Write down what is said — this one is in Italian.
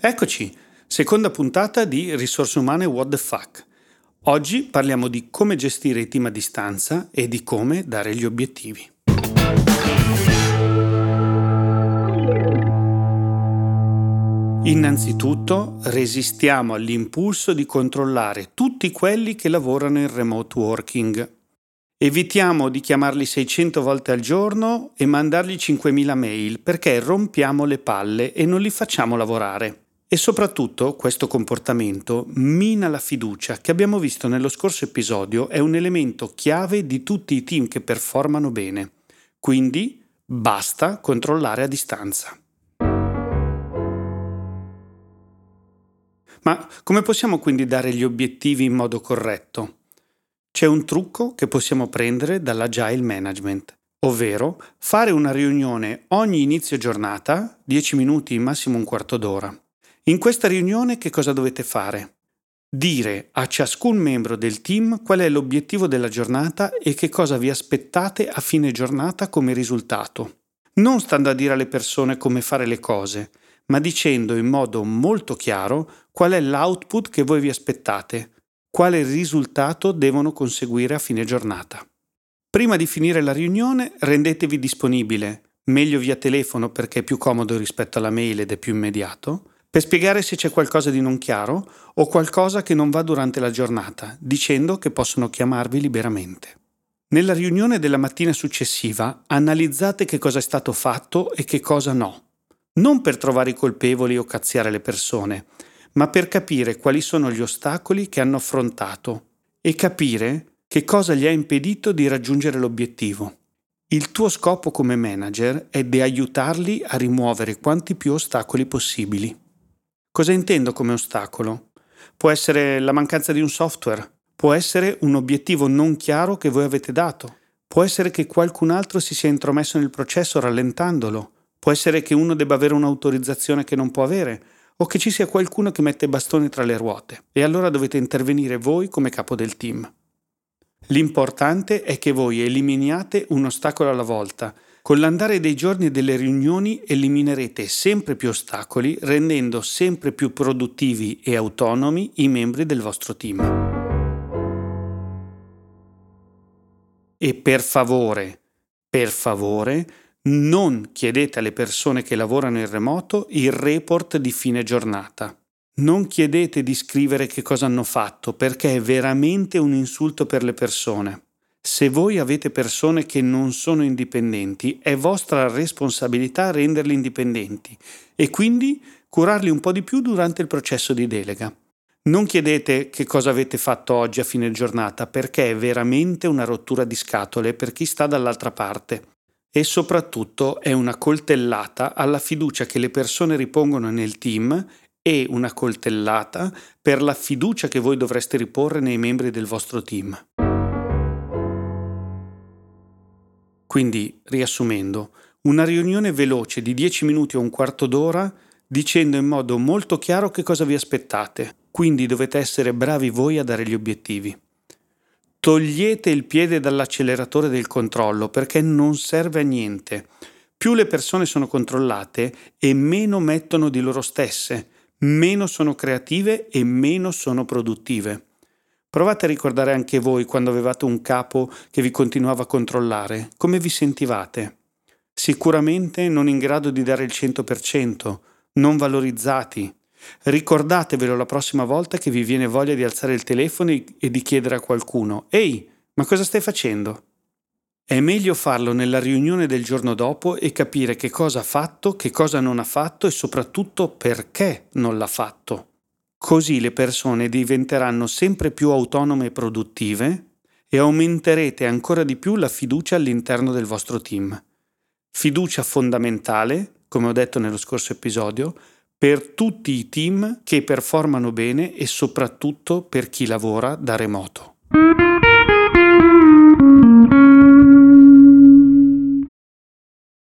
Eccoci, seconda puntata di Risorse umane What the Fuck. Oggi parliamo di come gestire i team a distanza e di come dare gli obiettivi. Innanzitutto resistiamo all'impulso di controllare tutti quelli che lavorano in remote working. Evitiamo di chiamarli 600 volte al giorno e mandargli 5.000 mail perché rompiamo le palle e non li facciamo lavorare. E soprattutto questo comportamento mina la fiducia che abbiamo visto nello scorso episodio è un elemento chiave di tutti i team che performano bene. Quindi basta controllare a distanza. Ma come possiamo quindi dare gli obiettivi in modo corretto? C'è un trucco che possiamo prendere dall'agile management, ovvero fare una riunione ogni inizio giornata, 10 minuti, massimo un quarto d'ora in questa riunione che cosa dovete fare? Dire a ciascun membro del team qual è l'obiettivo della giornata e che cosa vi aspettate a fine giornata come risultato. Non stando a dire alle persone come fare le cose, ma dicendo in modo molto chiaro qual è l'output che voi vi aspettate, quale risultato devono conseguire a fine giornata. Prima di finire la riunione rendetevi disponibile, meglio via telefono perché è più comodo rispetto alla mail ed è più immediato, per spiegare se c'è qualcosa di non chiaro o qualcosa che non va durante la giornata, dicendo che possono chiamarvi liberamente. Nella riunione della mattina successiva analizzate che cosa è stato fatto e che cosa no. Non per trovare i colpevoli o cazziare le persone, ma per capire quali sono gli ostacoli che hanno affrontato e capire che cosa gli ha impedito di raggiungere l'obiettivo. Il tuo scopo come manager è di aiutarli a rimuovere quanti più ostacoli possibili. Cosa intendo come ostacolo? Può essere la mancanza di un software, può essere un obiettivo non chiaro che voi avete dato, può essere che qualcun altro si sia intromesso nel processo rallentandolo, può essere che uno debba avere un'autorizzazione che non può avere, o che ci sia qualcuno che mette bastoni tra le ruote, e allora dovete intervenire voi come capo del team. L'importante è che voi eliminiate un ostacolo alla volta con l'andare dei giorni e delle riunioni eliminerete sempre più ostacoli, rendendo sempre più produttivi e autonomi i membri del vostro team. E per favore, per favore, non chiedete alle persone che lavorano in remoto il report di fine giornata. Non chiedete di scrivere che cosa hanno fatto perché è veramente un insulto per le persone. Se voi avete persone che non sono indipendenti, è vostra responsabilità renderli indipendenti e quindi curarli un po' di più durante il processo di delega. Non chiedete che cosa avete fatto oggi a fine giornata perché è veramente una rottura di scatole per chi sta dall'altra parte e soprattutto è una coltellata alla fiducia che le persone ripongono nel team e una coltellata per la fiducia che voi dovreste riporre nei membri del vostro team. Quindi, riassumendo, una riunione veloce di 10 minuti o un quarto d'ora dicendo in modo molto chiaro che cosa vi aspettate, quindi dovete essere bravi voi a dare gli obiettivi. Togliete il piede dall'acceleratore del controllo perché non serve a niente. Più le persone sono controllate e meno mettono di loro stesse, meno sono creative e meno sono produttive. Provate a ricordare anche voi quando avevate un capo che vi continuava a controllare, come vi sentivate? Sicuramente non in grado di dare il 100%, non valorizzati. Ricordatevelo la prossima volta che vi viene voglia di alzare il telefono e di chiedere a qualcuno, Ehi, ma cosa stai facendo? È meglio farlo nella riunione del giorno dopo e capire che cosa ha fatto, che cosa non ha fatto e soprattutto perché non l'ha fatto. Così le persone diventeranno sempre più autonome e produttive e aumenterete ancora di più la fiducia all'interno del vostro team. Fiducia fondamentale, come ho detto nello scorso episodio, per tutti i team che performano bene e soprattutto per chi lavora da remoto.